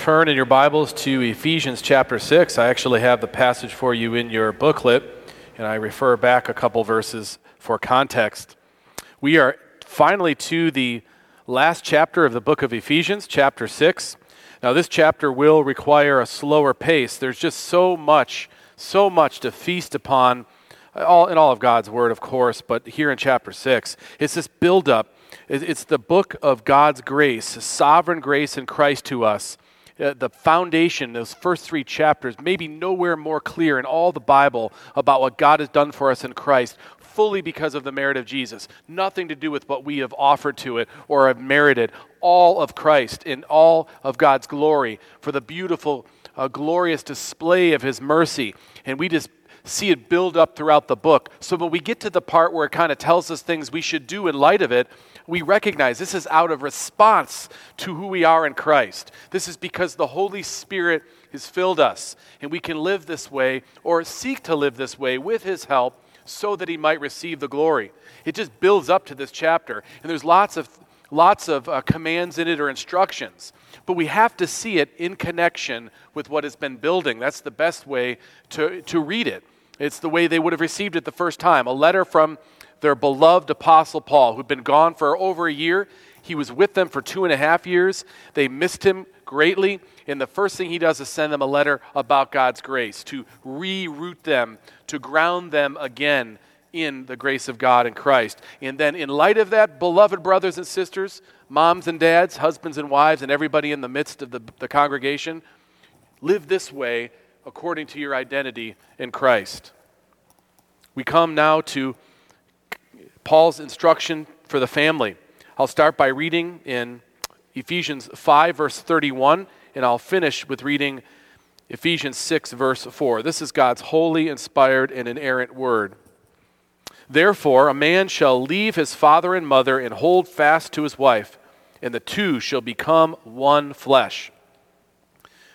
turn in your Bibles to Ephesians chapter 6. I actually have the passage for you in your booklet, and I refer back a couple verses for context. We are finally to the last chapter of the book of Ephesians, chapter 6. Now, this chapter will require a slower pace. There's just so much, so much to feast upon, all, in all of God's Word, of course, but here in chapter 6, it's this buildup. It's the book of God's grace, sovereign grace in Christ to us the foundation, those first three chapters, maybe nowhere more clear in all the Bible about what God has done for us in Christ, fully because of the merit of Jesus. Nothing to do with what we have offered to it or have merited. All of Christ in all of God's glory for the beautiful, uh, glorious display of His mercy. And we just see it build up throughout the book. So when we get to the part where it kind of tells us things we should do in light of it, we recognize this is out of response to who we are in Christ. This is because the Holy Spirit has filled us, and we can live this way or seek to live this way with His help so that He might receive the glory. It just builds up to this chapter, and there's lots of lots of uh, commands in it or instructions. But we have to see it in connection with what has been building. That's the best way to, to read it. It's the way they would have received it the first time. A letter from their beloved Apostle Paul, who'd been gone for over a year. He was with them for two and a half years. They missed him greatly. And the first thing he does is send them a letter about God's grace to reroute them, to ground them again in the grace of God in Christ. And then, in light of that, beloved brothers and sisters, moms and dads, husbands and wives, and everybody in the midst of the, the congregation, live this way according to your identity in Christ. We come now to Paul's instruction for the family. I'll start by reading in Ephesians 5, verse 31, and I'll finish with reading Ephesians 6, verse 4. This is God's holy, inspired, and inerrant word. Therefore, a man shall leave his father and mother and hold fast to his wife, and the two shall become one flesh.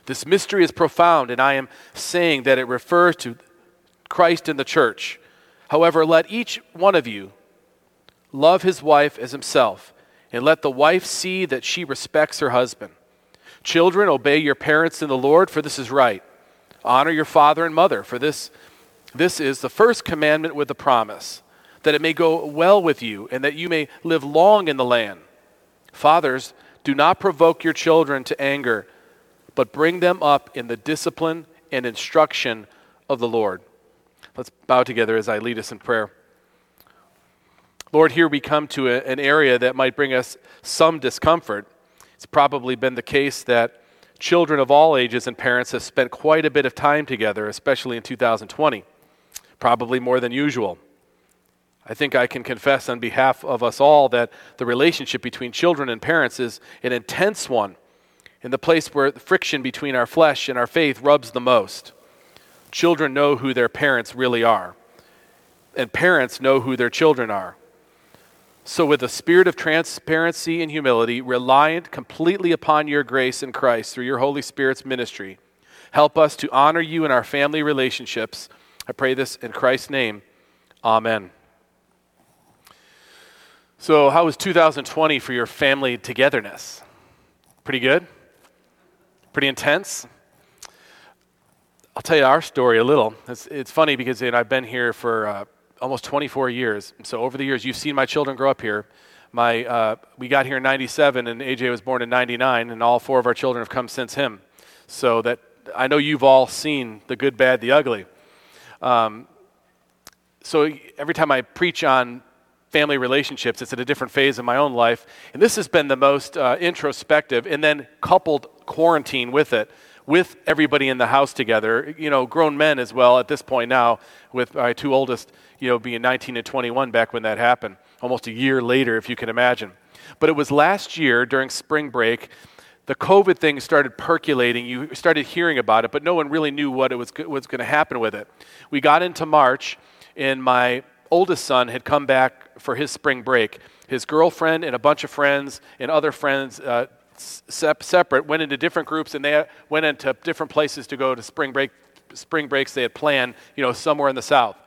This mystery is profound, and I am saying that it refers to Christ and the church. However, let each one of you love his wife as himself, and let the wife see that she respects her husband. Children, obey your parents in the Lord, for this is right. Honor your father and mother, for this, this is the first commandment with the promise, that it may go well with you, and that you may live long in the land. Fathers, do not provoke your children to anger, but bring them up in the discipline and instruction of the Lord. Let's bow together as I lead us in prayer. Lord, here we come to a, an area that might bring us some discomfort. It's probably been the case that children of all ages and parents have spent quite a bit of time together, especially in 2020, probably more than usual. I think I can confess on behalf of us all that the relationship between children and parents is an intense one, in the place where the friction between our flesh and our faith rubs the most. Children know who their parents really are, and parents know who their children are. So, with a spirit of transparency and humility, reliant completely upon your grace in Christ through your Holy Spirit's ministry, help us to honor you in our family relationships. I pray this in Christ's name. Amen. So, how was 2020 for your family togetherness? Pretty good? Pretty intense? I'll tell you our story a little. It's, it's funny because you know, I've been here for uh, almost 24 years. So over the years, you've seen my children grow up here. My, uh, we got here in 97, and AJ was born in 99, and all four of our children have come since him. So that I know you've all seen the good, bad, the ugly. Um, so every time I preach on family relationships, it's at a different phase in my own life. And this has been the most uh, introspective, and then coupled quarantine with it with everybody in the house together, you know, grown men as well at this point now, with my two oldest, you know, being 19 and 21 back when that happened, almost a year later, if you can imagine. But it was last year during spring break, the COVID thing started percolating. You started hearing about it, but no one really knew what it was, was going to happen with it. We got into March, and my oldest son had come back for his spring break. His girlfriend and a bunch of friends and other friends uh, separate, went into different groups, and they went into different places to go to spring break, spring breaks they had planned, you know, somewhere in the south.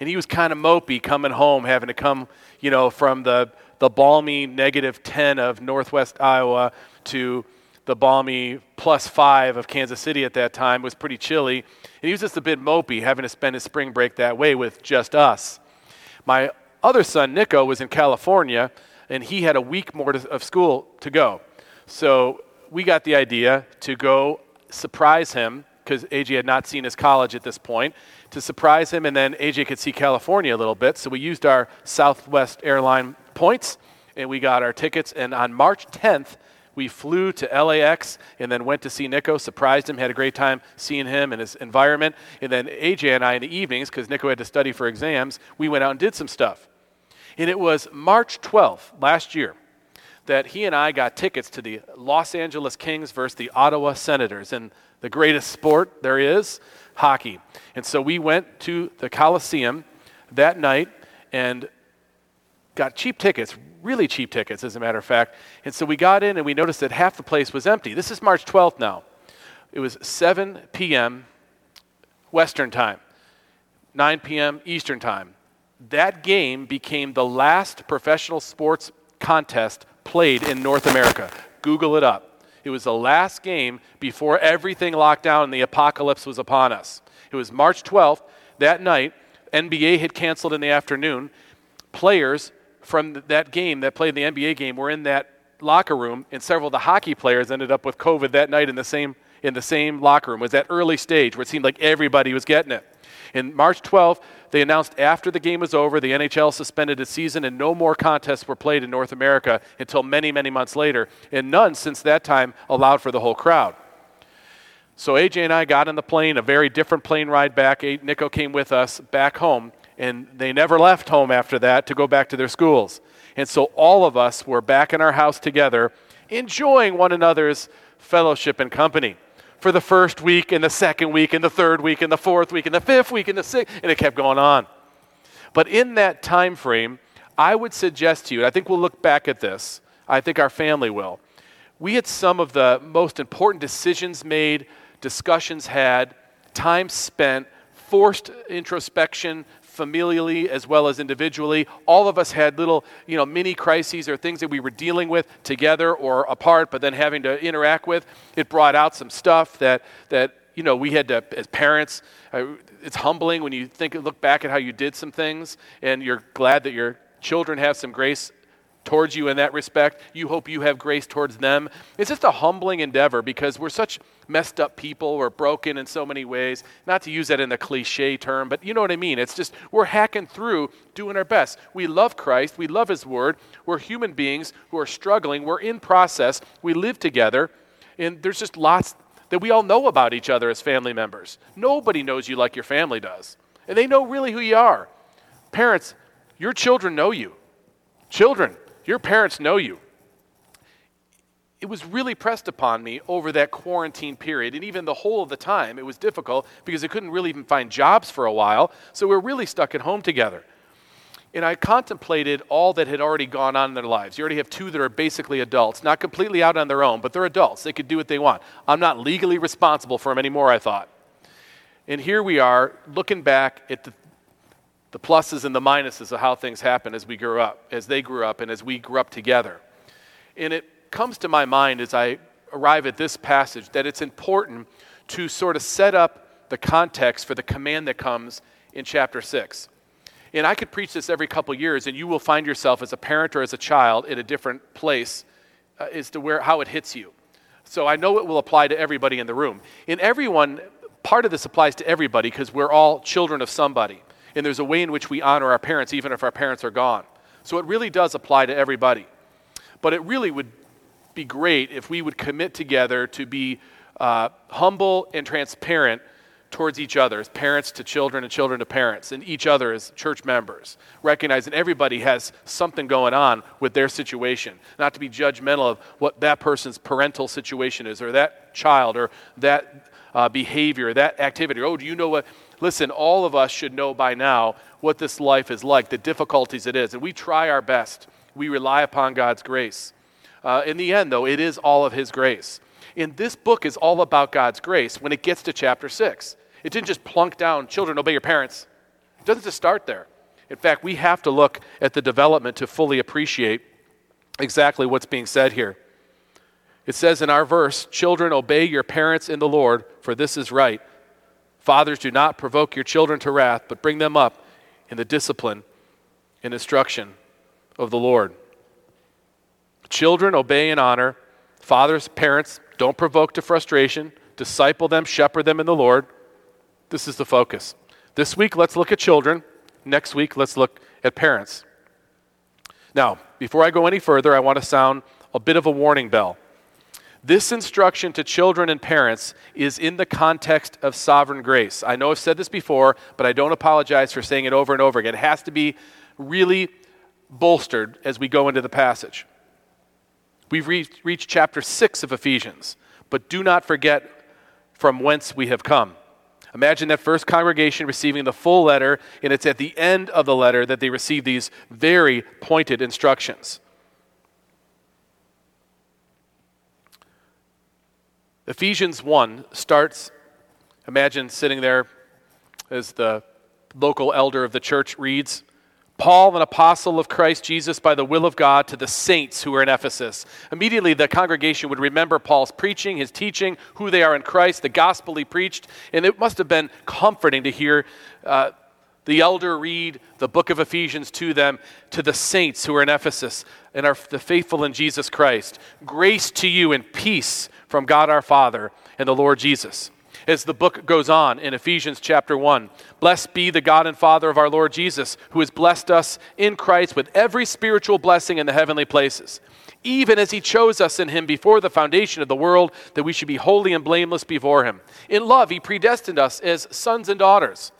And he was kind of mopey coming home, having to come, you know, from the the balmy negative 10 of northwest Iowa to the balmy plus five of Kansas City at that time. It was pretty chilly. And he was just a bit mopey, having to spend his spring break that way with just us. My other son, Nico, was in California, and he had a week more to, of school to go. So we got the idea to go surprise him because AJ had not seen his college at this point, to surprise him, and then AJ could see California a little bit. So we used our Southwest airline points, and we got our tickets. And on March 10th, we flew to LAX and then went to see Nico, surprised him, had a great time seeing him and his environment. And then AJ and I in the evenings, because Nico had to study for exams, we went out and did some stuff. And it was March 12th last year that he and I got tickets to the Los Angeles Kings versus the Ottawa Senators and the greatest sport there is, hockey. And so we went to the Coliseum that night and got cheap tickets, really cheap tickets, as a matter of fact. And so we got in and we noticed that half the place was empty. This is March 12th now. It was 7 p.m. Western time, 9 p.m. Eastern time. That game became the last professional sports contest played in North America. Google it up. It was the last game before everything locked down and the apocalypse was upon us. It was March 12th. That night, NBA had canceled in the afternoon. Players from that game that played the NBA game were in that locker room, and several of the hockey players ended up with COVID that night in the same in the same locker room. It was that early stage where it seemed like everybody was getting it. In March 12th, they announced after the game was over, the NHL suspended its season and no more contests were played in North America until many, many months later, and none since that time allowed for the whole crowd. So AJ and I got on the plane, a very different plane ride back. Nico came with us back home, and they never left home after that to go back to their schools. And so all of us were back in our house together, enjoying one another's fellowship and company for the first week and the second week and the third week and the fourth week and the fifth week and the sixth, and it kept going on. But in that time frame, I would suggest to you, and I think we'll look back at this, I think our family will. We had some of the most important decisions made, discussions had, time spent, forced introspection, familially as well as individually. All of us had little, you know, mini crises or things that we were dealing with together or apart, but then having to interact with. It brought out some stuff that that you know we had to as parents. Uh, it's humbling when you think look back at how you did some things, and you're glad that your children have some grace towards you in that respect. You hope you have grace towards them. It's just a humbling endeavor because we're such messed up people. We're broken in so many ways. Not to use that in a cliche term, but you know what I mean. It's just we're hacking through, doing our best. We love Christ. We love His Word. We're human beings who are struggling. We're in process. We live together. And there's just lots that we all know about each other as family members. Nobody knows you like your family does. And they know really who you are. Parents, your children know you. Children, your parents know you. It was really pressed upon me over that quarantine period, and even the whole of the time, it was difficult because I couldn't really even find jobs for a while, so we are really stuck at home together. And I contemplated all that had already gone on in their lives. You already have two that are basically adults, not completely out on their own, but they're adults. They could do what they want. I'm not legally responsible for them anymore, I thought. And here we are looking back at the the pluses and the minuses of how things happen as we grew up, as they grew up, and as we grew up together. And it comes to my mind as I arrive at this passage that it's important to sort of set up the context for the command that comes in chapter 6. And I could preach this every couple years, and you will find yourself as a parent or as a child in a different place uh, as to where how it hits you. So I know it will apply to everybody in the room. In everyone, part of this applies to everybody because we're all children of somebody and there's a way in which we honor our parents even if our parents are gone. So it really does apply to everybody. But it really would be great if we would commit together to be uh, humble and transparent towards each other, as parents to children and children to parents, and each other as church members, recognizing everybody has something going on with their situation, not to be judgmental of what that person's parental situation is, or that child, or that uh, behavior, that activity. Oh, do you know what? Listen, all of us should know by now what this life is like, the difficulties it is, and we try our best. We rely upon God's grace. Uh, in the end, though, it is all of His grace. And this book is all about God's grace when it gets to chapter 6. It didn't just plunk down, children, obey your parents. It doesn't just start there. In fact, we have to look at the development to fully appreciate exactly what's being said here. It says in our verse, Children, obey your parents in the Lord, for this is right. Fathers, do not provoke your children to wrath, but bring them up in the discipline and instruction of the Lord. Children, obey and honor. Fathers, parents, don't provoke to frustration. Disciple them, shepherd them in the Lord. This is the focus. This week, let's look at children. Next week, let's look at parents. Now, before I go any further, I want to sound a bit of a warning bell. This instruction to children and parents is in the context of sovereign grace. I know I've said this before, but I don't apologize for saying it over and over again. It has to be really bolstered as we go into the passage. We've reached, reached chapter 6 of Ephesians, but do not forget from whence we have come. Imagine that first congregation receiving the full letter, and it's at the end of the letter that they receive these very pointed instructions. Ephesians 1 starts, imagine sitting there as the local elder of the church reads Paul, an apostle of Christ Jesus by the will of God, to the saints who are in Ephesus. Immediately, the congregation would remember Paul's preaching, his teaching, who they are in Christ, the gospel he preached, and it must have been comforting to hear uh, the elder read the book of Ephesians to them, to the saints who are in Ephesus and are the faithful in Jesus Christ. Grace to you and peace from God our Father and the Lord Jesus as the book goes on in Ephesians chapter 1. Blessed be the God and Father of our Lord Jesus, who has blessed us in Christ with every spiritual blessing in the heavenly places, even as he chose us in him before the foundation of the world, that we should be holy and blameless before him. In love, he predestined us as sons and daughters.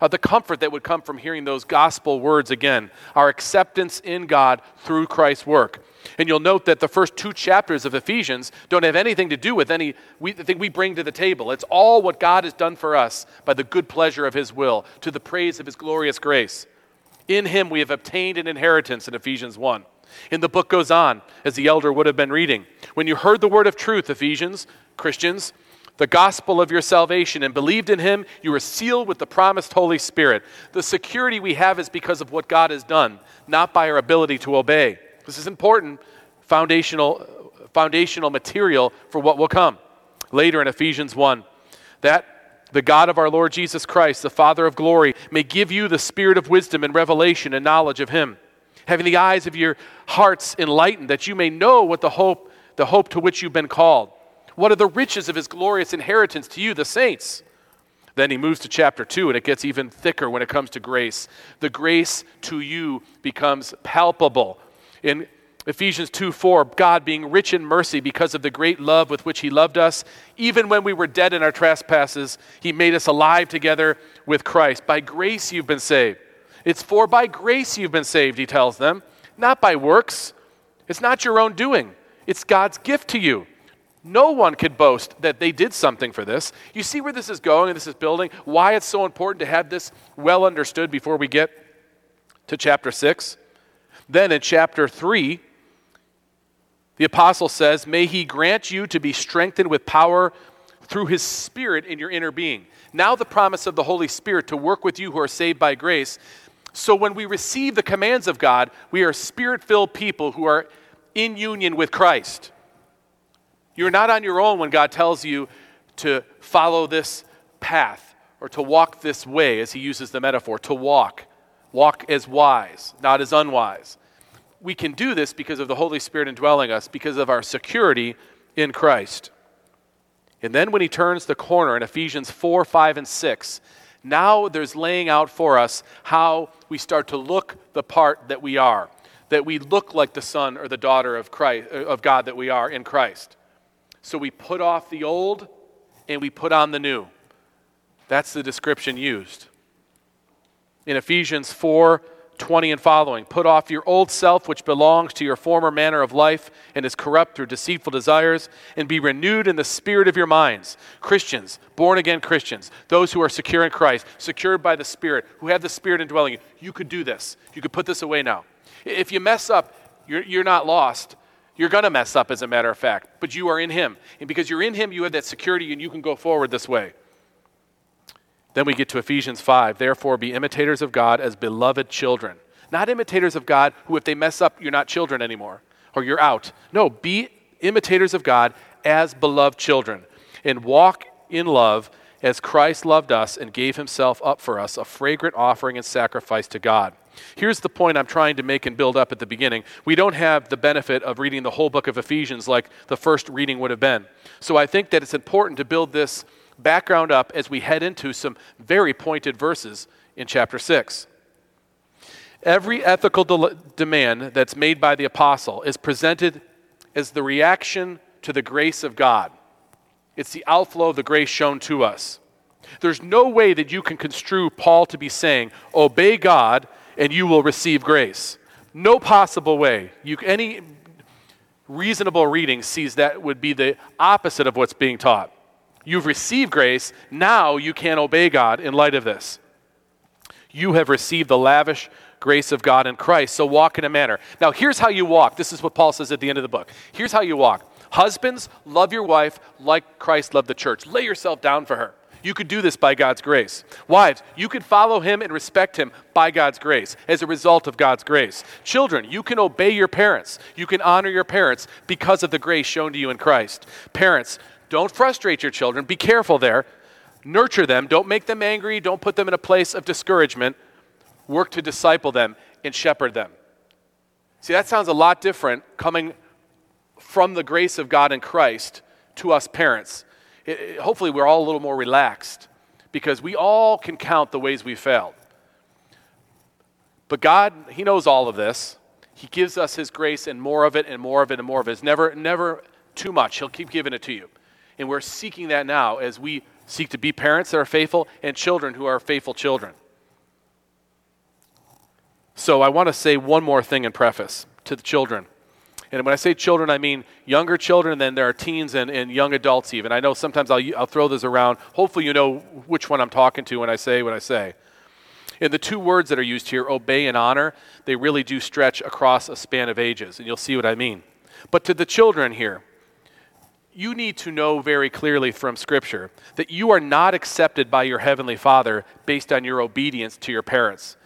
Uh, the comfort that would come from hearing those gospel words again, our acceptance in God through Christ's work. And you'll note that the first two chapters of Ephesians don't have anything to do with any we, thing we bring to the table. It's all what God has done for us by the good pleasure of His will, to the praise of His glorious grace. In Him we have obtained an inheritance in Ephesians 1. And the book goes on, as the elder would have been reading. When you heard the word of truth, Ephesians, Christians, the gospel of your salvation, and believed in him, you were sealed with the promised Holy Spirit. The security we have is because of what God has done, not by our ability to obey. This is important foundational, foundational material for what will come. Later in Ephesians 1, that the God of our Lord Jesus Christ, the Father of glory, may give you the spirit of wisdom and revelation and knowledge of him, having the eyes of your hearts enlightened, that you may know what the hope, the hope to which you've been called. What are the riches of his glorious inheritance to you, the saints? Then he moves to chapter 2, and it gets even thicker when it comes to grace. The grace to you becomes palpable in Ephesians 2 4, God being rich in mercy because of the great love with which He loved us, even when we were dead in our trespasses, He made us alive together with Christ. By grace you've been saved. It's for by grace you've been saved, He tells them, not by works. It's not your own doing, it's God's gift to you. No one could boast that they did something for this. You see where this is going and this is building? Why it's so important to have this well understood before we get to chapter 6? Then in chapter 3, the apostle says, May he grant you to be strengthened with power through his spirit in your inner being. Now, the promise of the Holy Spirit to work with you who are saved by grace. So, when we receive the commands of God, we are spirit filled people who are in union with Christ. You're not on your own when God tells you to follow this path or to walk this way, as he uses the metaphor, to walk. Walk as wise, not as unwise. We can do this because of the Holy Spirit indwelling us, because of our security in Christ. And then when he turns the corner in Ephesians 4, 5, and 6, now there's laying out for us how we start to look the part that we are, that we look like the son or the daughter of Christ of God that we are in Christ. So we put off the old and we put on the new. That's the description used. In Ephesians 4, 20 and following. Put off your old self, which belongs to your former manner of life and is corrupt through deceitful desires, and be renewed in the spirit of your minds. Christians, born again Christians, those who are secure in Christ, secured by the Spirit, who have the Spirit indwelling you, you could do this. You could put this away now. If you mess up, you're, you're not lost. You're going to mess up, as a matter of fact, but you are in Him. And because you're in Him, you have that security and you can go forward this way. Then we get to Ephesians 5. Therefore, be imitators of God as beloved children. Not imitators of God who, if they mess up, you're not children anymore or you're out. No, be imitators of God as beloved children, and walk in love as Christ loved us and gave himself up for us, a fragrant offering and sacrifice to God. Here's the point I'm trying to make and build up at the beginning. We don't have the benefit of reading the whole book of Ephesians like the first reading would have been. So I think that it's important to build this background up as we head into some very pointed verses in chapter 6. Every ethical de- demand that's made by the apostle is presented as the reaction to the grace of God. It's the outflow of the grace shown to us. There's no way that you can construe Paul to be saying, obey God and you will receive grace. No possible way. You, any reasonable reading sees that would be the opposite of what's being taught. You've received grace, now you can obey God in light of this. You have received the lavish grace of God in Christ, so walk in a manner. Now, here's how you walk. This is what Paul says at the end of the book. Here's how you walk. Husbands, love your wife like Christ loved the church. Lay yourself down for her. You could do this by God's grace. Wives, you could follow him and respect him by God's grace, as a result of God's grace. Children, you can obey your parents. You can honor your parents because of the grace shown to you in Christ. Parents, don't frustrate your children. Be careful there. Nurture them. Don't make them angry. Don't put them in a place of discouragement. Work to disciple them and shepherd them. See, that sounds a lot different coming from the grace of God in Christ to us parents it, hopefully we're all a little more relaxed because we all can count the ways we failed. But God, He knows all of this. He gives us His grace and more of it and more of it and more of it. It's never, never too much. He'll keep giving it to you. And we're seeking that now as we seek to be parents that are faithful and children who are faithful children. So I want to say one more thing in preface to the children. And when I say children, I mean younger children, and then there are teens and, and young adults even. I know sometimes I'll, I'll throw this around. Hopefully, you know which one I'm talking to when I say what I say. And the two words that are used here, obey and honor, they really do stretch across a span of ages, and you'll see what I mean. But to the children here, you need to know very clearly from Scripture that you are not accepted by your Heavenly Father based on your obedience to your parents,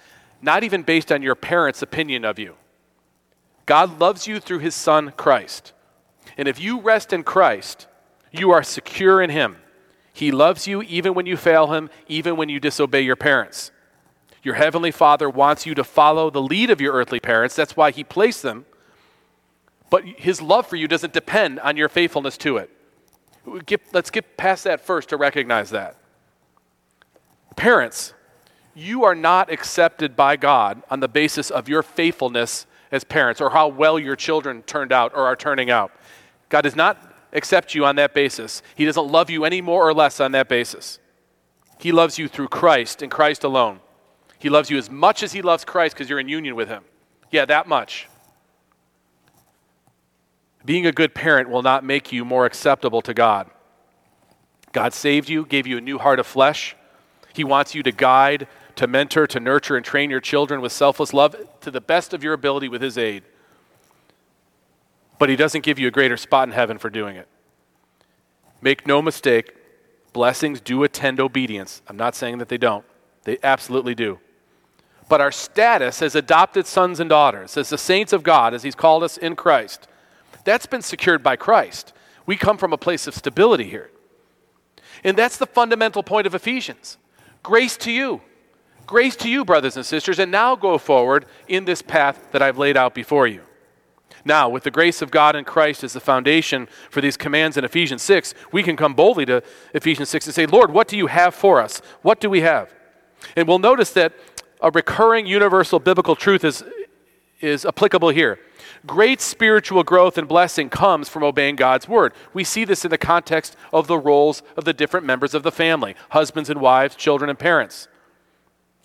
not even based on your parents' opinion of you. God loves you through his Son, Christ. And if you rest in Christ, you are secure in him. He loves you even when you fail him, even when you disobey your parents. Your heavenly Father wants you to follow the lead of your earthly parents. That's why he placed them. But his love for you doesn't depend on your faithfulness to it. Get, let's get past that first to recognize that. Parents, you are not accepted by God on the basis of your faithfulness as parents or how well your children turned out or are turning out. God does not accept you on that basis. He doesn't love you any more or less on that basis. He loves you through Christ and Christ alone. He loves you as much as He loves Christ because you're in union with Him. Yeah, that much. Being a good parent will not make you more acceptable to God. God saved you, gave you a new heart of flesh. He wants you to guide to mentor, to nurture, and train your children with selfless love to the best of your ability with His aid. But He doesn't give you a greater spot in heaven for doing it. Make no mistake, blessings do attend obedience. I'm not saying that they don't, they absolutely do. But our status as adopted sons and daughters, as the saints of God, as He's called us in Christ, that's been secured by Christ. We come from a place of stability here. And that's the fundamental point of Ephesians. Grace to you. Grace to you, brothers and sisters, and now go forward in this path that I've laid out before you. Now, with the grace of God in Christ as the foundation for these commands in Ephesians 6, we can come boldly to Ephesians 6 and say, Lord, what do you have for us? What do we have? And we'll notice that a recurring universal biblical truth is, is applicable here. Great spiritual growth and blessing comes from obeying God's word. We see this in the context of the roles of the different members of the family husbands and wives, children and parents.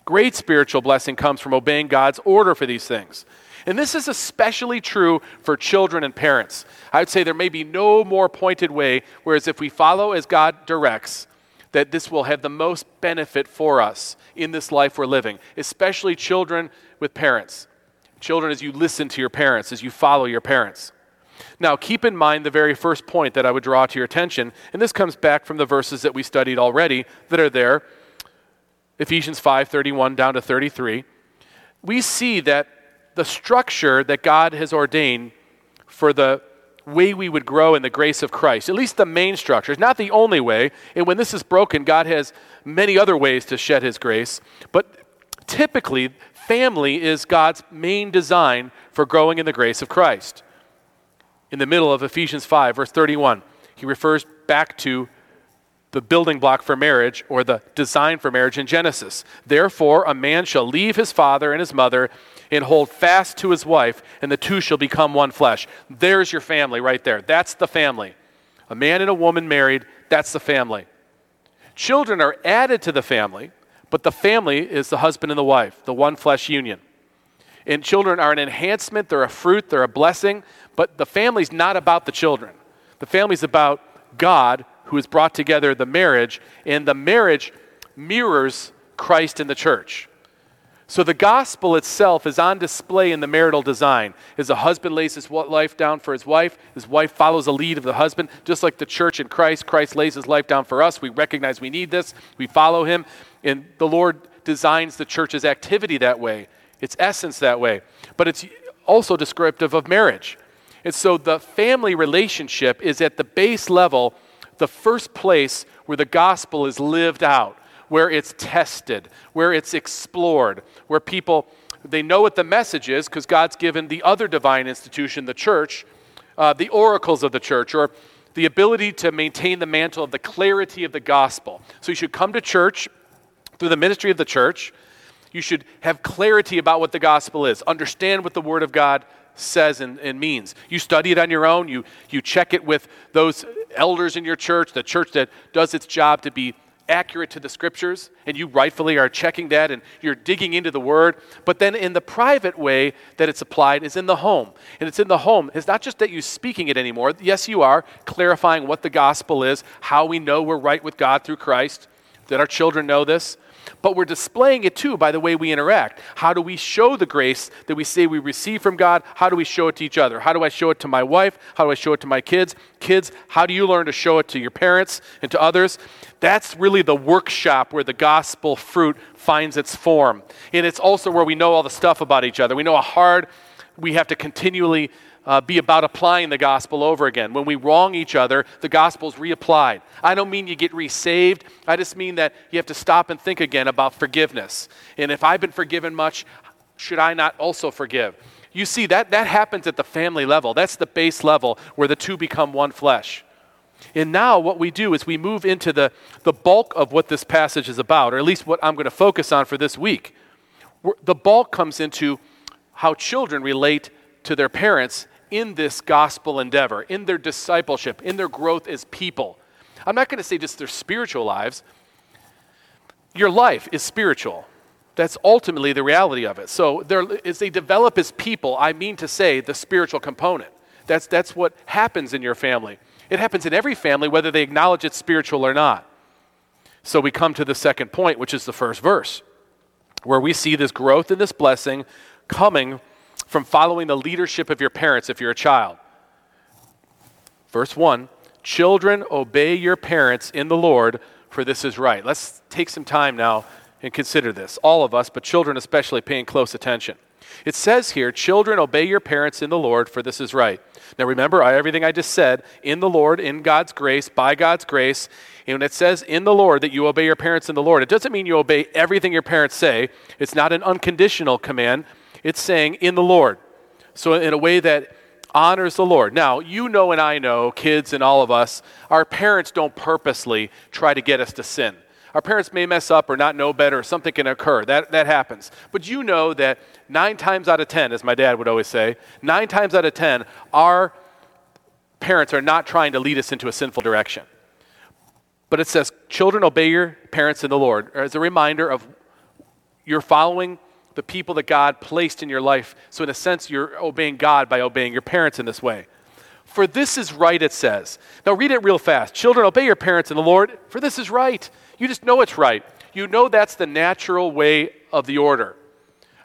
Great spiritual blessing comes from obeying God's order for these things. And this is especially true for children and parents. I would say there may be no more pointed way, whereas if we follow as God directs, that this will have the most benefit for us in this life we're living, especially children with parents. Children, as you listen to your parents, as you follow your parents. Now, keep in mind the very first point that I would draw to your attention, and this comes back from the verses that we studied already that are there Ephesians 5 31 down to 33, we see that the structure that God has ordained for the way we would grow in the grace of Christ, at least the main structure, is not the only way. And when this is broken, God has many other ways to shed his grace. But typically, family is God's main design for growing in the grace of Christ. In the middle of Ephesians 5, verse 31, he refers back to the building block for marriage or the design for marriage in Genesis. Therefore, a man shall leave his father and his mother and hold fast to his wife, and the two shall become one flesh. There's your family right there. That's the family. A man and a woman married, that's the family. Children are added to the family, but the family is the husband and the wife, the one flesh union. And children are an enhancement, they're a fruit, they're a blessing, but the family's not about the children. The family's about God who has brought together the marriage, and the marriage mirrors Christ in the church. So the gospel itself is on display in the marital design. As a husband lays his life down for his wife, his wife follows the lead of the husband, just like the church in Christ. Christ lays his life down for us. We recognize we need this, we follow him, and the Lord designs the church's activity that way, its essence that way. But it's also descriptive of marriage. And so the family relationship is at the base level the first place where the gospel is lived out where it's tested, where it's explored, where people they know what the message is because God's given the other divine institution, the church, uh, the oracles of the church, or the ability to maintain the mantle of the clarity of the gospel. So you should come to church through the ministry of the church. You should have clarity about what the gospel is, understand what the Word of God says and, and, means. You study it on your own, you, you check it with those elders in your church, the church that does its job to be accurate to the scriptures, and you rightfully are checking that and you're digging into the word. But then in the private way that it's applied is in the home. And it's in the home. It's not just that you're speaking it anymore. Yes, you are clarifying what the gospel is, how we know we're right with God through Christ, that our children know this but we're displaying it too by the way we interact. How do we show the grace that we say we receive from God? How do we show it to each other? How do I show it to my wife? How do I show it to my kids? Kids, how do you learn to show it to your parents and to others? That's really the workshop where the gospel fruit finds its form. And it's also where we know all the stuff about each other. We know a hard we have to continually uh, be about applying the gospel over again. When we wrong each other, the gospel is reapplied. I don't mean you get resaved. I just mean that you have to stop and think again about forgiveness. And if I've been forgiven much, should I not also forgive? You see, that, that happens at the family level. That's the base level where the two become one flesh. And now what we do is we move into the, the bulk of what this passage is about, or at least what I'm going to focus on for this week. The bulk comes into how children relate to their parents in this gospel endeavor, in their discipleship, in their growth as people. I'm not going to say just their spiritual lives. Your life is spiritual. That's ultimately the reality of it. So, as they develop as people, I mean to say the spiritual component. That's, that's what happens in your family. It happens in every family, whether they acknowledge it's spiritual or not. So, we come to the second point, which is the first verse, where we see this growth and this blessing coming from following the leadership of your parents if you're a child. Verse 1 Children, obey your parents in the Lord, for this is right. Let's take some time now and consider this. All of us, but children especially, paying close attention. It says here, Children, obey your parents in the Lord, for this is right. Now remember everything I just said in the Lord, in God's grace, by God's grace. And when it says in the Lord that you obey your parents in the Lord, it doesn't mean you obey everything your parents say. It's not an unconditional command. It's saying in the Lord. So, in a way that honors the Lord. Now, you know, and I know, kids and all of us, our parents don't purposely try to get us to sin. Our parents may mess up or not know better, or something can occur. That, that happens. But you know that nine times out of ten, as my dad would always say, nine times out of ten, our parents are not trying to lead us into a sinful direction. But it says, Children, obey your parents in the Lord, as a reminder of you're following the people that God placed in your life. So, in a sense, you're obeying God by obeying your parents in this way. For this is right, it says. Now, read it real fast. Children, obey your parents in the Lord, for this is right. You just know it's right. You know that's the natural way of the order.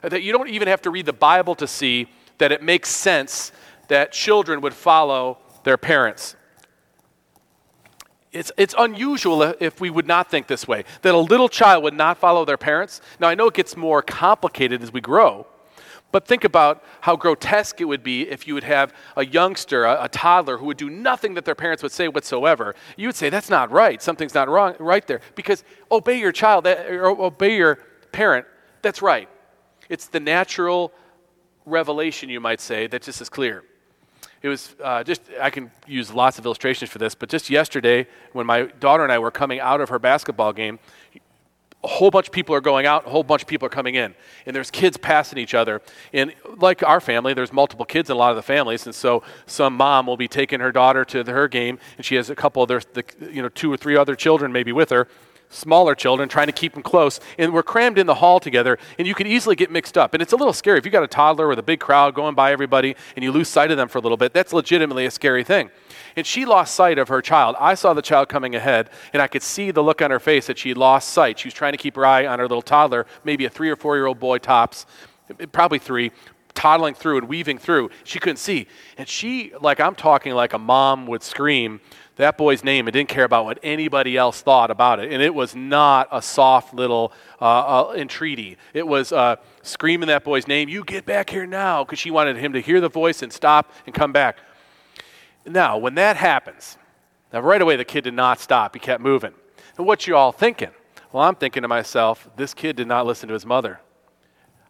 Uh, that you don't even have to read the Bible to see that it makes sense that children would follow their parents it's, it's unusual if we would not think this way that a little child would not follow their parents. Now, I know it gets more complicated as we grow, But think about how grotesque it would be if you would have a youngster, a, a, toddler, who would do nothing that their parents would say whatsoever. You would say, that's not right. Something's not wrong right there. Because obey your child, that, or obey your parent, that's right. It's the natural revelation, you might say, that just is clear. It was uh, just, I can use lots of illustrations for this, but just yesterday, when my daughter and I were coming out of her basketball game, a whole bunch of people are going out, a whole bunch of people are coming in. And there's kids passing each other. And like our family, there's multiple kids in a lot of the families. And so some mom will be taking her daughter to her game, and she has a couple of their, the, you know, two or three other children maybe with her smaller children, trying to keep them close. And we're crammed in the hall together, and you can easily get mixed up. And it's a little scary. If you got a toddler with a big crowd going by everybody and you lose sight of them for a little bit, that's legitimately a scary thing. And she lost sight of her child. I saw the child coming ahead, and I could see the look on her face that she lost sight. She was trying to keep her eye on her little toddler, maybe a three or four year old boy tops, probably three, toddling through and weaving through. She couldn't see. And she, like I'm talking like a mom would scream, that boy's name and didn't care about what anybody else thought about it. And it was not a soft little uh, uh, entreaty. It was uh, screaming that boy's name, You get back here now, because she wanted him to hear the voice and stop and come back. Now, when that happens, now right away the kid did not stop. He kept moving. And what you all thinking? Well, I'm thinking to myself, this kid did not listen to his mother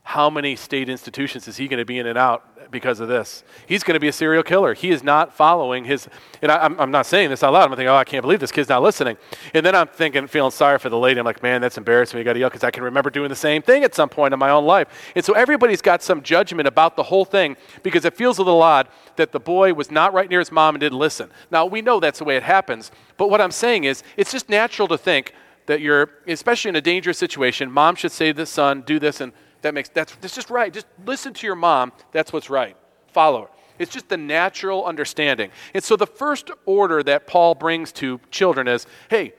how many state institutions is he going to be in and out because of this? He's going to be a serial killer. He is not following his, and I, am not saying this out loud. I'm thinking, oh, I can't believe this kid's not listening. And then I'm thinking, feeling sorry for the lady. I'm like, man, that's embarrassing. We got to yell because I can remember doing the same thing at some point in my own life. And so everybody's got some judgment about the whole thing because it feels a little odd that the boy was not right near his mom and didn't listen. Now, we know that's the way it happens. But what I'm saying is, it's just natural to think that you're, especially in a dangerous situation, mom should say to the son, do this, and that makes that's, that's just right. Just listen to your mom. That's what's right. Follow her. It's just the natural understanding. And so the first order that Paul brings to children is hey,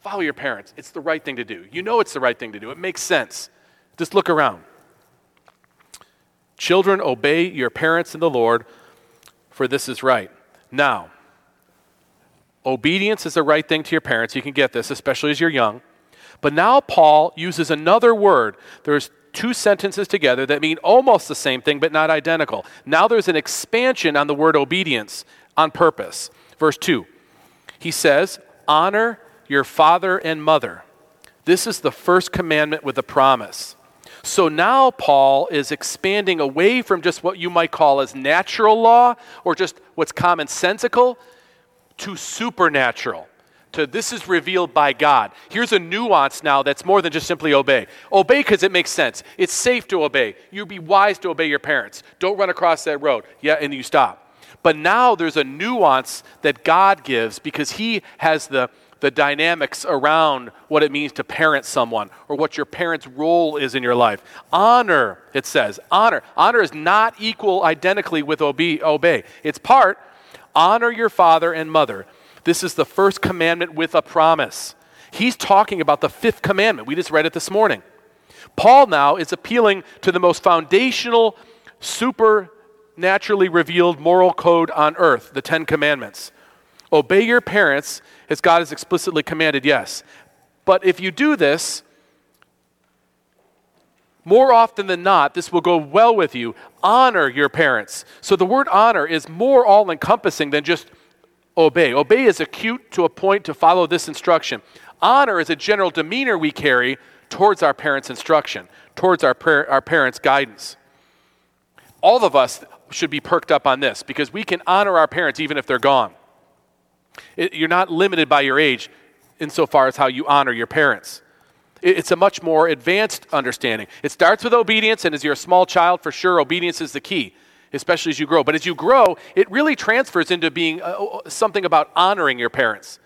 follow your parents. It's the right thing to do. You know it's the right thing to do. It makes sense. Just look around. Children, obey your parents in the Lord, for this is right. Now, obedience is the right thing to your parents. You can get this, especially as you're young. But now Paul uses another word. There's two sentences together that mean almost the same thing but not identical. Now there's an expansion on the word obedience on purpose. Verse 2, he says, Honor your father and mother. This is the first commandment with a promise. So now Paul is expanding away from just what you might call as natural law or just what's commonsensical to supernatural to this is revealed by God. Here's a nuance now that's more than just simply obey. Obey because it makes sense. It's safe to obey. You'd be wise to obey your parents. Don't run across that road. Yeah, and you stop. But now there's a nuance that God gives because He has the, the dynamics around what it means to parent someone or what your parent's role is in your life. Honor, it says. Honor. Honor is not equal identically with obey. obey. It's part. Honor your father and mother. This is the first commandment with a promise. He's talking about the fifth commandment. We just read it this morning. Paul now is appealing to the most foundational, supernaturally revealed moral code on earth, the Ten Commandments. Obey your parents as God has explicitly commanded, yes. But if you do this, more often than not, this will go well with you. Honor your parents. So the word honor is more all encompassing than just obey. Obey is acute to a point to follow this instruction. Honor is a general demeanor we carry towards our parents' instruction, towards our, par- our parents' guidance. All of us should be perked up on this because we can honor our parents even if they're gone. It, you're not limited by your age insofar as how you honor your parents. It, it's a much more advanced understanding. It starts with obedience, and as you're a small child, for sure, obedience is the key especially as you grow. But as you grow, it really transfers into being uh, uh, something about honoring your parents.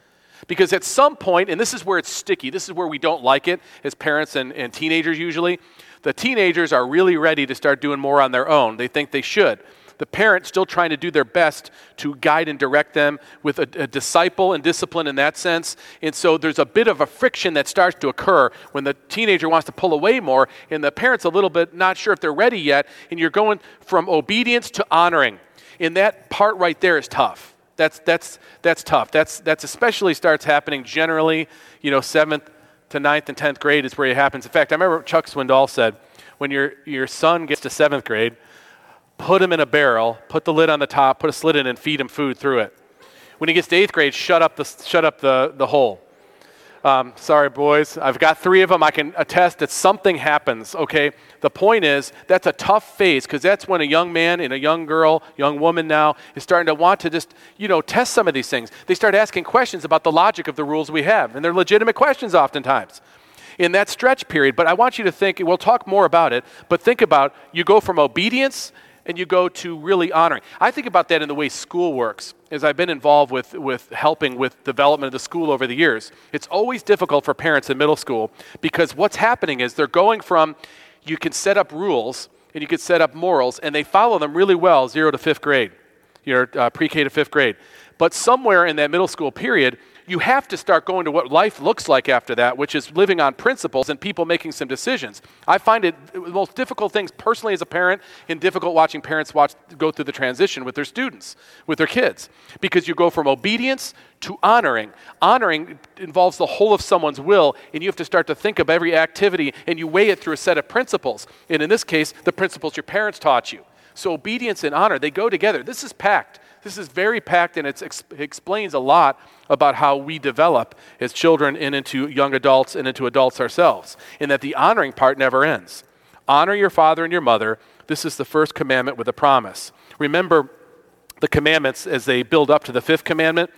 Because at some point, and this is where it's sticky, this is where we don't like it as parents and, and teenagers usually, the teenagers are really ready to start doing more on their own. They think they should the parent still trying to do their best to guide and direct them with a, a, disciple and discipline in that sense. And so there's a bit of a friction that starts to occur when the teenager wants to pull away more, and the parent's a little bit not sure if they're ready yet, and you're going from obedience to honoring. And that part right there is tough. That's, that's, that's tough. That's, that's especially starts happening generally, you know, seventh to ninth and tenth grade is where it happens. In fact, I remember Chuck Swindoll said, when your, your son gets to seventh grade, put him in a barrel, put the lid on the top, put a slit in, and feed him food through it. When he gets to eighth grade, shut up the, shut up the, the hole. Um, sorry, boys. I've got three of them. I can attest that something happens, okay? The point is, that's a tough phase because that's when a young man and a young girl, young woman now, is starting to want to just, you know, test some of these things. They start asking questions about the logic of the rules we have, and they're legitimate questions oftentimes in that stretch period. But I want you to think, we'll talk more about it, but think about you go from obedience and you go to really honoring. I think about that in the way school works, as I've been involved with, with helping with development of the school over the years. It's always difficult for parents in middle school because what's happening is they're going from you can set up rules and you can set up morals, and they follow them really well, zero to fifth grade, your uh, pre K to fifth grade. But somewhere in that middle school period, you have to start going to what life looks like after that, which is living on principles and people making some decisions. I find it the most difficult things personally as a parent and difficult watching parents watch go through the transition with their students, with their kids, because you go from obedience to honoring. Honoring involves the whole of someone's will, and you have to start to think of every activity and you weigh it through a set of principles. And in this case, the principles your parents taught you. So obedience and honor, they go together. This is packed. This is very packed and it explains a lot about how we develop as children and into young adults and into adults ourselves, in that the honoring part never ends. Honor your father and your mother. This is the first commandment with a promise. Remember the commandments as they build up to the fifth commandment.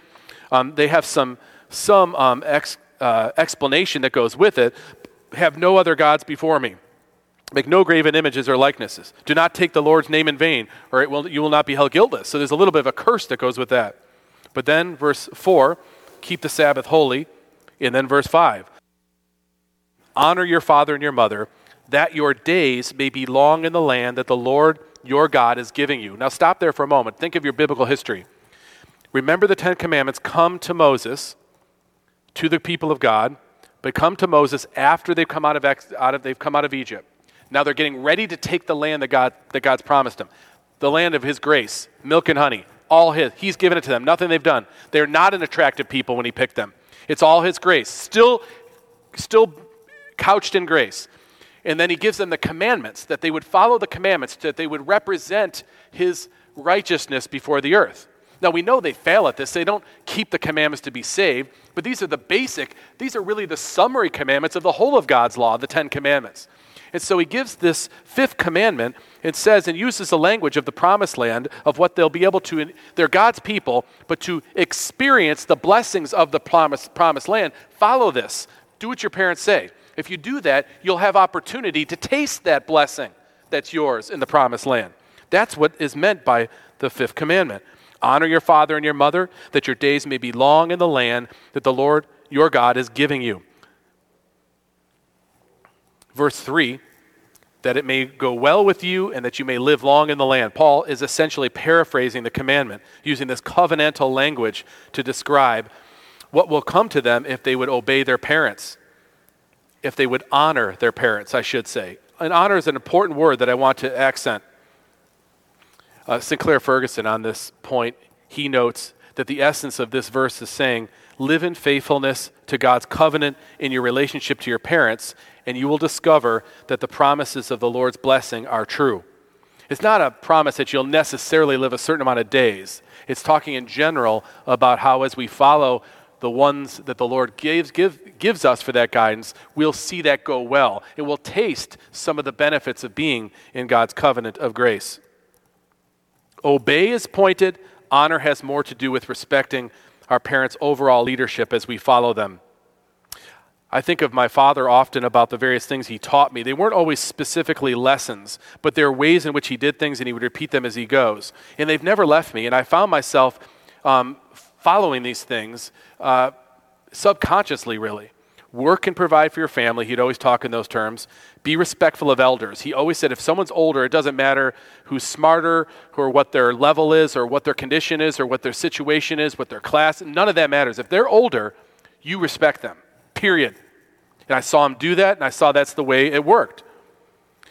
Um, they have some, some um, ex, uh, explanation that goes with it. Have no other gods before me. Make no graven images or likenesses. Do not take the Lord's name in vain, or will, you will not be held guiltless. So there's a little bit of a curse that goes with that. But then, verse 4, keep the Sabbath holy. And then, verse 5, honor your father and your mother, that your days may be long in the land that the Lord your God is giving you. Now, stop there for a moment. Think of your biblical history. Remember the Ten Commandments come to Moses, to the people of God, but come to Moses after they've come out of, out of, they've come out of Egypt. Now they're getting ready to take the land that, God, that God's promised them the land of His grace, milk and honey, all His. He's given it to them, nothing they've done. They're not an attractive people when He picked them. It's all His grace, still, still couched in grace. And then He gives them the commandments, that they would follow the commandments, that they would represent His righteousness before the earth. Now we know they fail at this. They don't keep the commandments to be saved, but these are the basic, these are really the summary commandments of the whole of God's law, the Ten Commandments. And so he gives this fifth commandment and says and uses the language of the promised land of what they'll be able to, they're God's people, but to experience the blessings of the promised, promised land, follow this. Do what your parents say. If you do that, you'll have opportunity to taste that blessing that's yours in the promised land. That's what is meant by the fifth commandment. Honor your father and your mother, that your days may be long in the land that the Lord your God is giving you. Verse 3 that it may go well with you and that you may live long in the land. Paul is essentially paraphrasing the commandment, using this covenantal language to describe what will come to them if they would obey their parents, if they would honor their parents, I should say. And honor is an important word that I want to accent. Uh, Sinclair Ferguson, on this point, he notes that the essence of this verse is saying, live in faithfulness to God's covenant in your relationship to your parents and you will discover that the promises of the Lord's blessing are true. It's not a promise that you'll necessarily live a certain amount of days. It's talking in general about how, as we follow the ones that the Lord gives, give, gives us for that guidance, we'll see that go well. It will taste some of the benefits of being in God's covenant of grace. Obey is pointed, honor has more to do with respecting our parents' overall leadership as we follow them. I think of my father often about the various things he taught me. They weren't always specifically lessons, but there are ways in which he did things and he would repeat them as he goes. And they've never left me. And I found myself um, following these things uh, subconsciously, really. Work and provide for your family. He'd always talk in those terms. Be respectful of elders. He always said if someone's older, it doesn't matter who's smarter or what their level is or what their condition is or what their situation is, what their class, none of that matters. If they're older, you respect them period. And I saw him do that, and I saw that's the way it worked.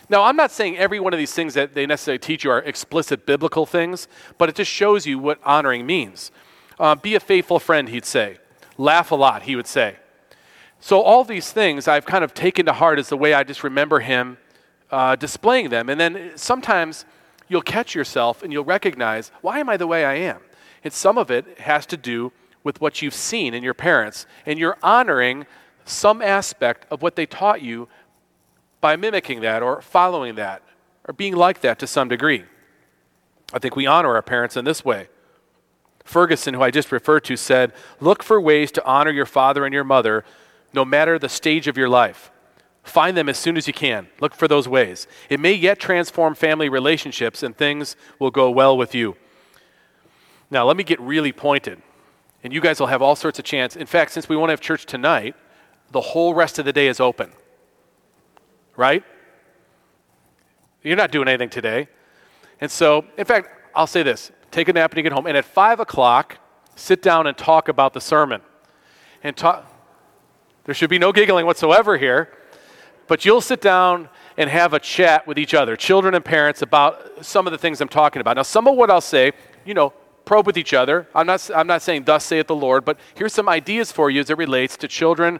Now, I'm not saying every one of these things that they necessarily teach you are explicit biblical things, but it just shows you what honoring means. Uh, be a faithful friend, he'd say. Laugh a lot, he would say. So, all these things I've kind of taken to heart as the way I just remember him uh, displaying them. And then sometimes you'll catch yourself and you'll recognize, why am I the way I am? And some of it has to do with what you've seen in your parents, and you're honoring some aspect of what they taught you by mimicking that or following that or being like that to some degree. I think we honor our parents in this way. Ferguson, who I just referred to, said, Look for ways to honor your father and your mother no matter the stage of your life. Find them as soon as you can. Look for those ways. It may yet transform family relationships and things will go well with you. Now, let me get really pointed. And you guys will have all sorts of chance. In fact, since we won't have church tonight, the whole rest of the day is open. Right? You're not doing anything today. And so, in fact, I'll say this take a nap and you get home. And at 5 o'clock, sit down and talk about the sermon. And talk. There should be no giggling whatsoever here. But you'll sit down and have a chat with each other, children and parents, about some of the things I'm talking about. Now, some of what I'll say, you know, probe with each other. I'm not, I'm not saying, thus saith the Lord, but here's some ideas for you as it relates to children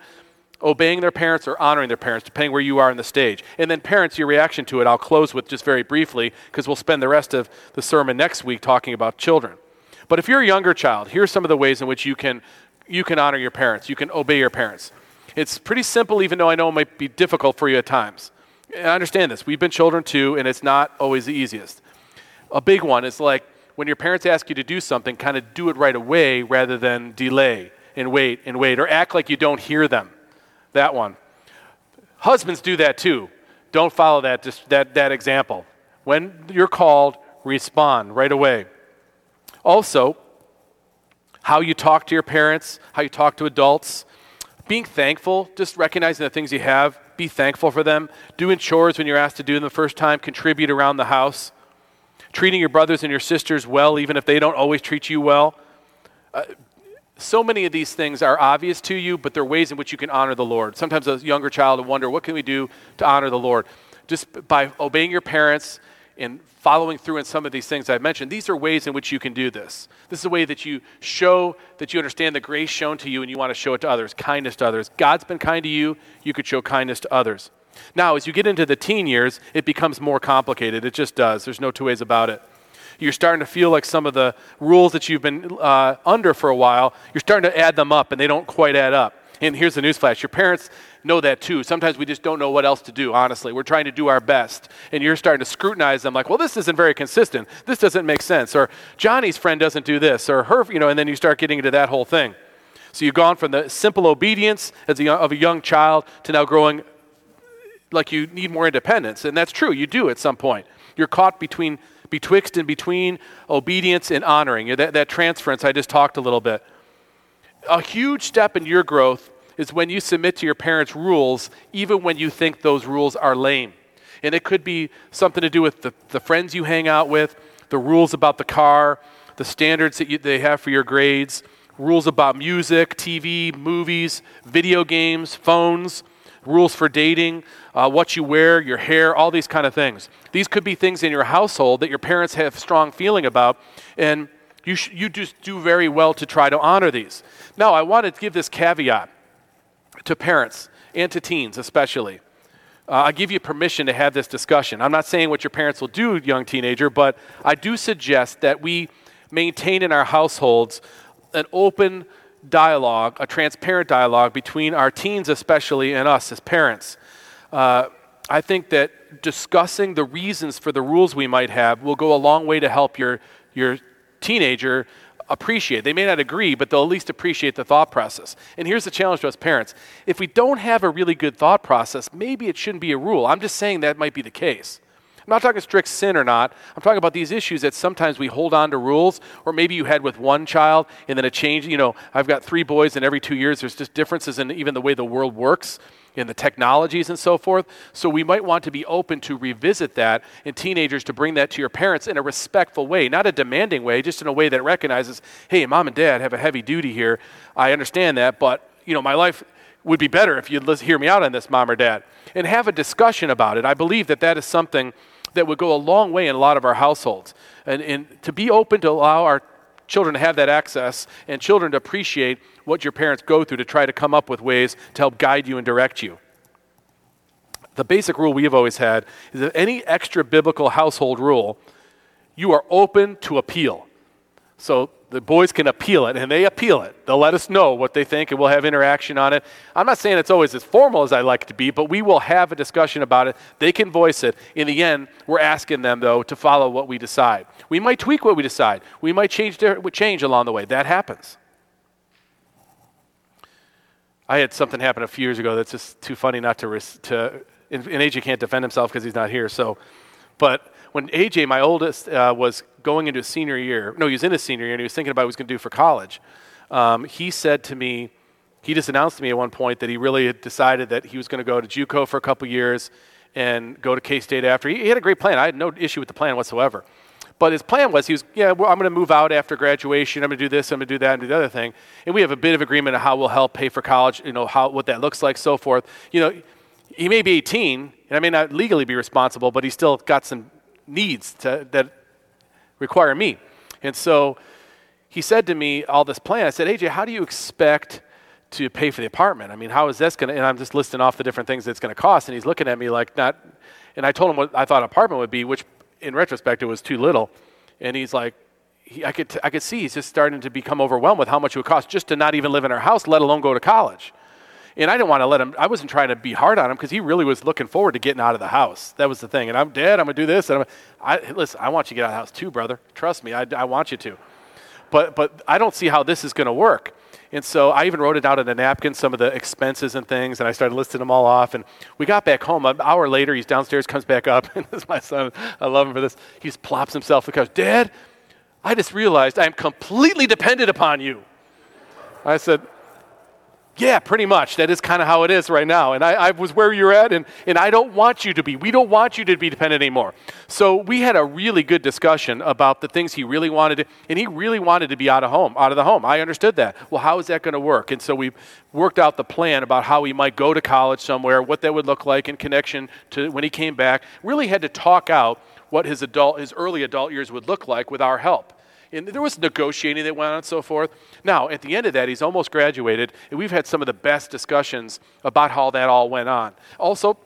obeying their parents or honoring their parents, depending where you are in the stage. And then, parents, your reaction to it, I'll close with just very briefly, because we'll spend the rest of the sermon next week talking about children. But if you're a younger child, here's some of the ways in which you can, you can honor your parents, you can obey your parents. It's pretty simple, even though I know it might be difficult for you at times. I understand this. We've been children too, and it's not always the easiest. A big one is like when your parents ask you to do something, kind of do it right away rather than delay and wait and wait, or act like you don't hear them. That one. Husbands do that too. Don't follow that, that, that example. When you're called, respond right away. Also, how you talk to your parents, how you talk to adults, being thankful, just recognizing the things you have, be thankful for them, doing chores when you're asked to do them the first time, contribute around the house, treating your brothers and your sisters well, even if they don't always treat you well. Uh, so many of these things are obvious to you, but they're ways in which you can honor the Lord. Sometimes a younger child will wonder, what can we do to honor the Lord? Just by obeying your parents and following through in some of these things I've mentioned, these are ways in which you can do this. This is a way that you show that you understand the grace shown to you and you want to show it to others, kindness to others. God's been kind to you, you could show kindness to others. Now, as you get into the teen years, it becomes more complicated. It just does. There's no two ways about it you're starting to feel like some of the rules that you've been uh, under for a while, you're starting to add them up and they don't quite add up. And here's the newsflash your parents know that too. Sometimes we just don't know what else to do, honestly. We're trying to do our best. And you're starting to scrutinize them like, well, this isn't very consistent. This doesn't make sense. Or Johnny's friend doesn't do this. Or her, you know, and then you start getting into that whole thing. So you've gone from the simple obedience as a, of a young child to now growing like you need more independence. And that's true. You do at some point. You're caught between betwixt and between obedience and honoring. That, that transference I just talked a little bit. A huge step in your growth is when you submit to your parents' rules, even when you think those rules are lame. And it could be something to do with the, the friends you hang out with, the rules about the car, the standards that you, they have for your grades, rules about music, TV, movies, video games, phones, rules for dating, uh, what you wear, your hair, all these kind of things. These could be things in your household that your parents have strong feeling about, and you, sh- you just do very well to try to honor these. Now, I want to give this caveat to parents and to teens especially. Uh, I give you permission to have this discussion. I'm not saying what your parents will do, young teenager, but I do suggest that we maintain in our households an open dialogue, a transparent dialogue between our teens, especially, and us as parents. Uh, I think that discussing the reasons for the rules we might have will go a long way to help your, your teenager appreciate. They may not agree, but they'll at least appreciate the thought process. And here's the challenge to us parents if we don't have a really good thought process, maybe it shouldn't be a rule. I'm just saying that might be the case. I'm not talking strict sin or not. I'm talking about these issues that sometimes we hold on to rules, or maybe you had with one child and then it changed. You know, I've got three boys, and every two years there's just differences in even the way the world works in the technologies and so forth. So we might want to be open to revisit that in teenagers to bring that to your parents in a respectful way, not a demanding way, just in a way that recognizes, hey, mom and dad have a heavy duty here. I understand that, but you know, my life would be better if you'd hear me out on this, mom or dad, and have a discussion about it. I believe that that is something that would go a long way in a lot of our households. And, and to be open to allow our children to have that access and children to appreciate what your parents go through to try to come up with ways to help guide you and direct you. the basic rule we have always had is that any extra biblical household rule, you are open to appeal. So the boys can appeal it, and they appeal it. They'll let us know what they think, and we'll have interaction on it. I'm not saying it's always as formal as I like it to be, but we will have a discussion about it. They can voice it. In the end, we're asking them, though, to follow what we decide. We might tweak what we decide, we might change, change along the way. That happens. I had something happen a few years ago that's just too funny not to, to and, AJ can't defend himself because he's not here. So, but when AJ, my oldest, uh, was going into his senior year, no, he was in his senior year and he was thinking about what he was going to do for college. Um, he said to me, he just announced to me at one point that he really had decided that he was going to go to JUCO for a couple years and go to K State after. He, he, had a great plan. I had no issue with the plan whatsoever. But his plan was he was, yeah, well, I'm going to move out after graduation. I'm going to do this. I'm going to do that, and do the other thing. And we have a bit of agreement on how we'll help pay for college. You know how what that looks like, so forth. You know, he may be 18, and I may not legally be responsible, but he's still got some needs to, that require me. And so he said to me all this plan. I said, AJ, how do you expect to pay for the apartment? I mean, how is this going to? And I'm just listing off the different things it's going to cost. And he's looking at me like not. And I told him what I thought an apartment would be, which in retrospect, it was too little. And he's like, he, I, could t- I could see he's just starting to become overwhelmed with how much it would cost just to not even live in our house, let alone go to college. And I didn't want to let him, I wasn't trying to be hard on him because he really was looking forward to getting out of the house. That was the thing. And I'm dead, I'm to do this. And I'm, I, listen, I want you to get out of the house too, brother. Trust me, I, I want you to. But, but I don't see how this is to work. And so I even wrote it out on a napkin, some of the expenses and things, and I started listing them all off. And we got back home. An hour later, he's downstairs, comes back up, and this is my son. I love him for this. He just plops himself the couch. Dad, I just realized I'm completely dependent upon you. I said, yeah, pretty much. That is kind of how it is right now. And I, I, was where you're at, and, and I don't want you to be. We don't want you to be dependent anymore. So we had a really good discussion about the things he really wanted to, and he really wanted to be out of home, out of the home. I understood that. Well, how is that going to work? And so we worked out the plan about how he might go to college somewhere, what that would look like in connection to when he came back. Really had to talk out what his adult, his early adult years would look like with our help. And there was negotiating that went on and so forth. Now, at the end of that, he's almost graduated, and we've had some of the best discussions about how that all went on. Also,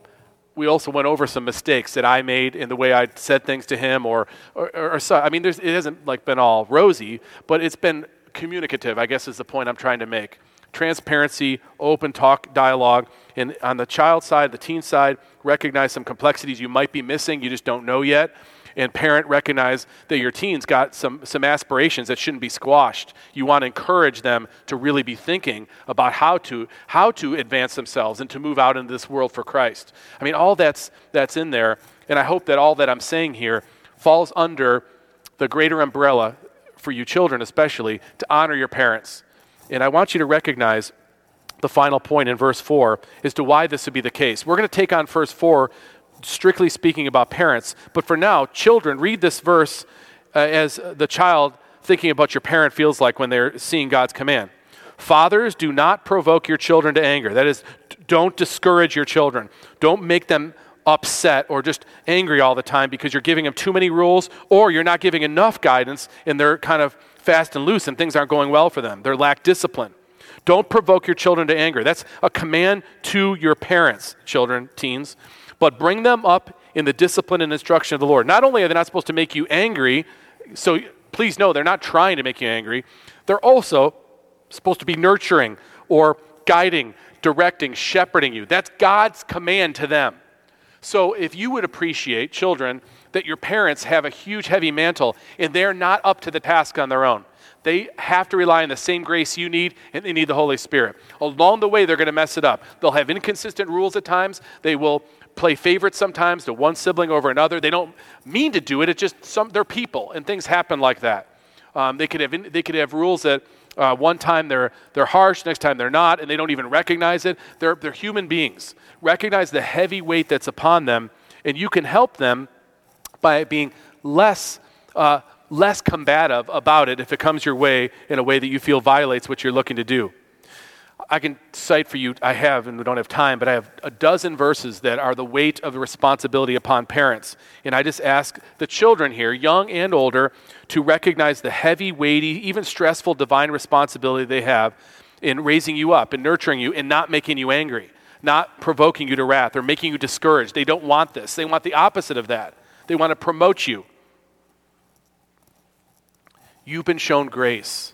we also went over some mistakes that I made in the way I said things to him, or, or, or, or I mean, it hasn't like been all rosy, but it's been communicative. I guess is the point I'm trying to make. Transparency, open talk, dialogue, and on the child side, the teen side, recognize some complexities you might be missing, you just don't know yet and parent recognize that your teens got some, some aspirations that shouldn't be squashed. You want to encourage them to really be thinking about how to how to advance themselves and to move out into this world for christ. I mean all that's that's in there and i hope that all that i'm saying here falls under the greater umbrella for you children especially to honor your parents. And i want you to recognize the final point in verse 4 as to why this would be the case. We're going to take on verse 4 strictly speaking about parents. But for now, children, read this verse uh, as the child thinking about your parent feels like when they're seeing God's command. Fathers, do not provoke your children to anger. That is, don't discourage your children. Don't make them upset or just angry all the time because you're giving them too many rules or you're not giving enough guidance and they're kind of fast and loose and things aren't going well for them. They lack discipline. Don't provoke your children to anger. That's a command to your parents, children, teens but bring them up in the discipline and instruction of the Lord. Not only are they not supposed to make you angry, so please know they're not trying to make you angry, they're also supposed to be nurturing or guiding, directing, shepherding you. That's God's command to them. So if you would appreciate, children, that your parents have a huge, heavy mantle and they're not up to the task on their own. They have to rely on the same grace you need, and they need the Holy Spirit. Along the way, they're going to mess it up. They'll have inconsistent rules at times. They will play favorites sometimes to one sibling over another. They don't mean to do it. It's just some they're people, and things happen like that. Um, they could have they could have rules that uh, one time they're they're harsh, next time they're not, and they don't even recognize it. They're they're human beings. Recognize the heavy weight that's upon them, and you can help them by being less. Uh, less combative about it if it comes your way in a way that you feel violates what you're looking to do. I can cite for you, I have, and we don't have time, but I have a dozen verses that are the weight of the responsibility upon parents. And I just ask the children here, young and older, to recognize the heavy, weighty, even stressful divine responsibility they have in raising you up and nurturing you and not making you angry. not provoking you to wrath or making you discouraged. They don't want this. They want the opposite of that. They want to promote you. You've been shown grace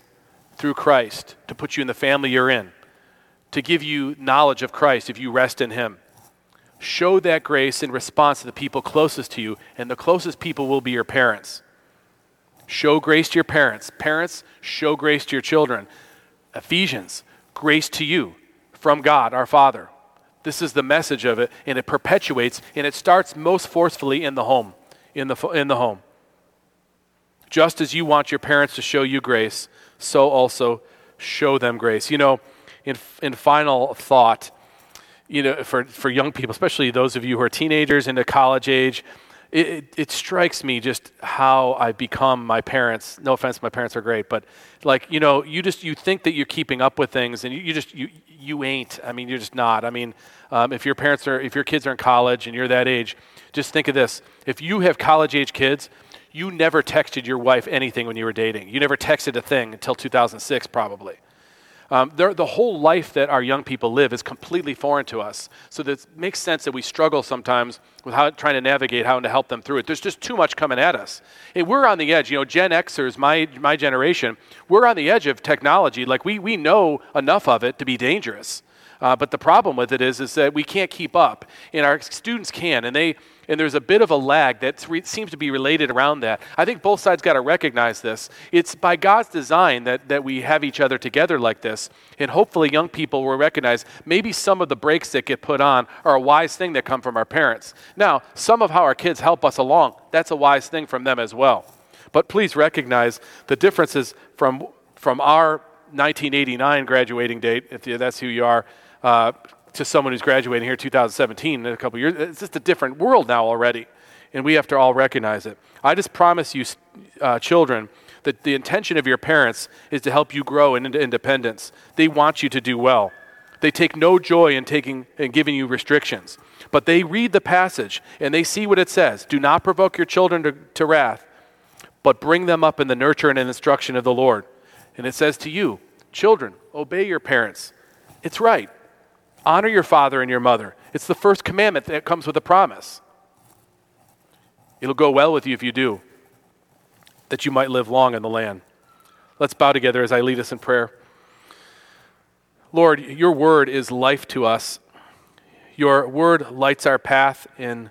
through Christ to put you in the family you're in, to give you knowledge of Christ if you rest in Him. Show that grace in response to the people closest to you, and the closest people will be your parents. Show grace to your parents. Parents, show grace to your children. Ephesians, grace to you from God our Father. This is the message of it, and it perpetuates, and it starts most forcefully in the home. In the, in the home. Just as you want your parents to show you grace, so also show them grace. You know, in, in final thought, you know, for, for young people, especially those of you who are teenagers into college age, it, it, it, strikes me just how I've become my parents. No offense, my parents are great, but like you know, you just you think that you're keeping up with things, and you, you just you you ain't. I mean, you're just not. I mean, um, if your parents are, if your kids are in college and you're that age, just think of this: if you have college age kids, you never texted your wife anything when you were dating. You never texted a thing until 2006, probably. Um, the whole life that our young people live is completely foreign to us. So it makes sense that we struggle sometimes with how, trying to navigate how to help them through it. There's just too much coming at us. And we're on the edge. You know, Gen Xers, my, my generation, we're on the edge of technology. Like we, we know enough of it to be dangerous. Uh, but the problem with it is, is that we can't keep up, and our students can, and they and there's a bit of a lag that re- seems to be related around that. I think both sides got to recognize this. It's by God's design that, that we have each other together like this, and hopefully young people will recognize maybe some of the brakes that get put on are a wise thing that come from our parents. Now, some of how our kids help us along, that's a wise thing from them as well. But please recognize the differences from, from our 1989 graduating date, if that's who you are, uh, to someone who's graduating here 2017 in a couple years. It's just a different world now already, and we have to all recognize it. I just promise you, uh, children, that the intention of your parents is to help you grow into independence. They want you to do well. They take no joy in taking and giving you restrictions. But they read the passage and they see what it says. Do not provoke your children to, to wrath, but bring them up in the nurture and instruction of the Lord. And it says to you, children, obey your parents. It's right. Honor your father and your mother. It's the first commandment that comes with a promise. It'll go well with you if you do, that you might live long in the land. Let's bow together as I lead us in prayer. Lord, your word is life to us. Your word lights our path in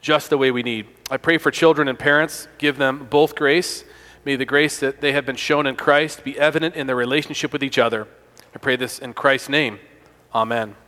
just the way we need. I pray for children and parents. Give them both grace. May the grace that they have been shown in Christ be evident in their relationship with each other. I pray this in Christ's name. Amen.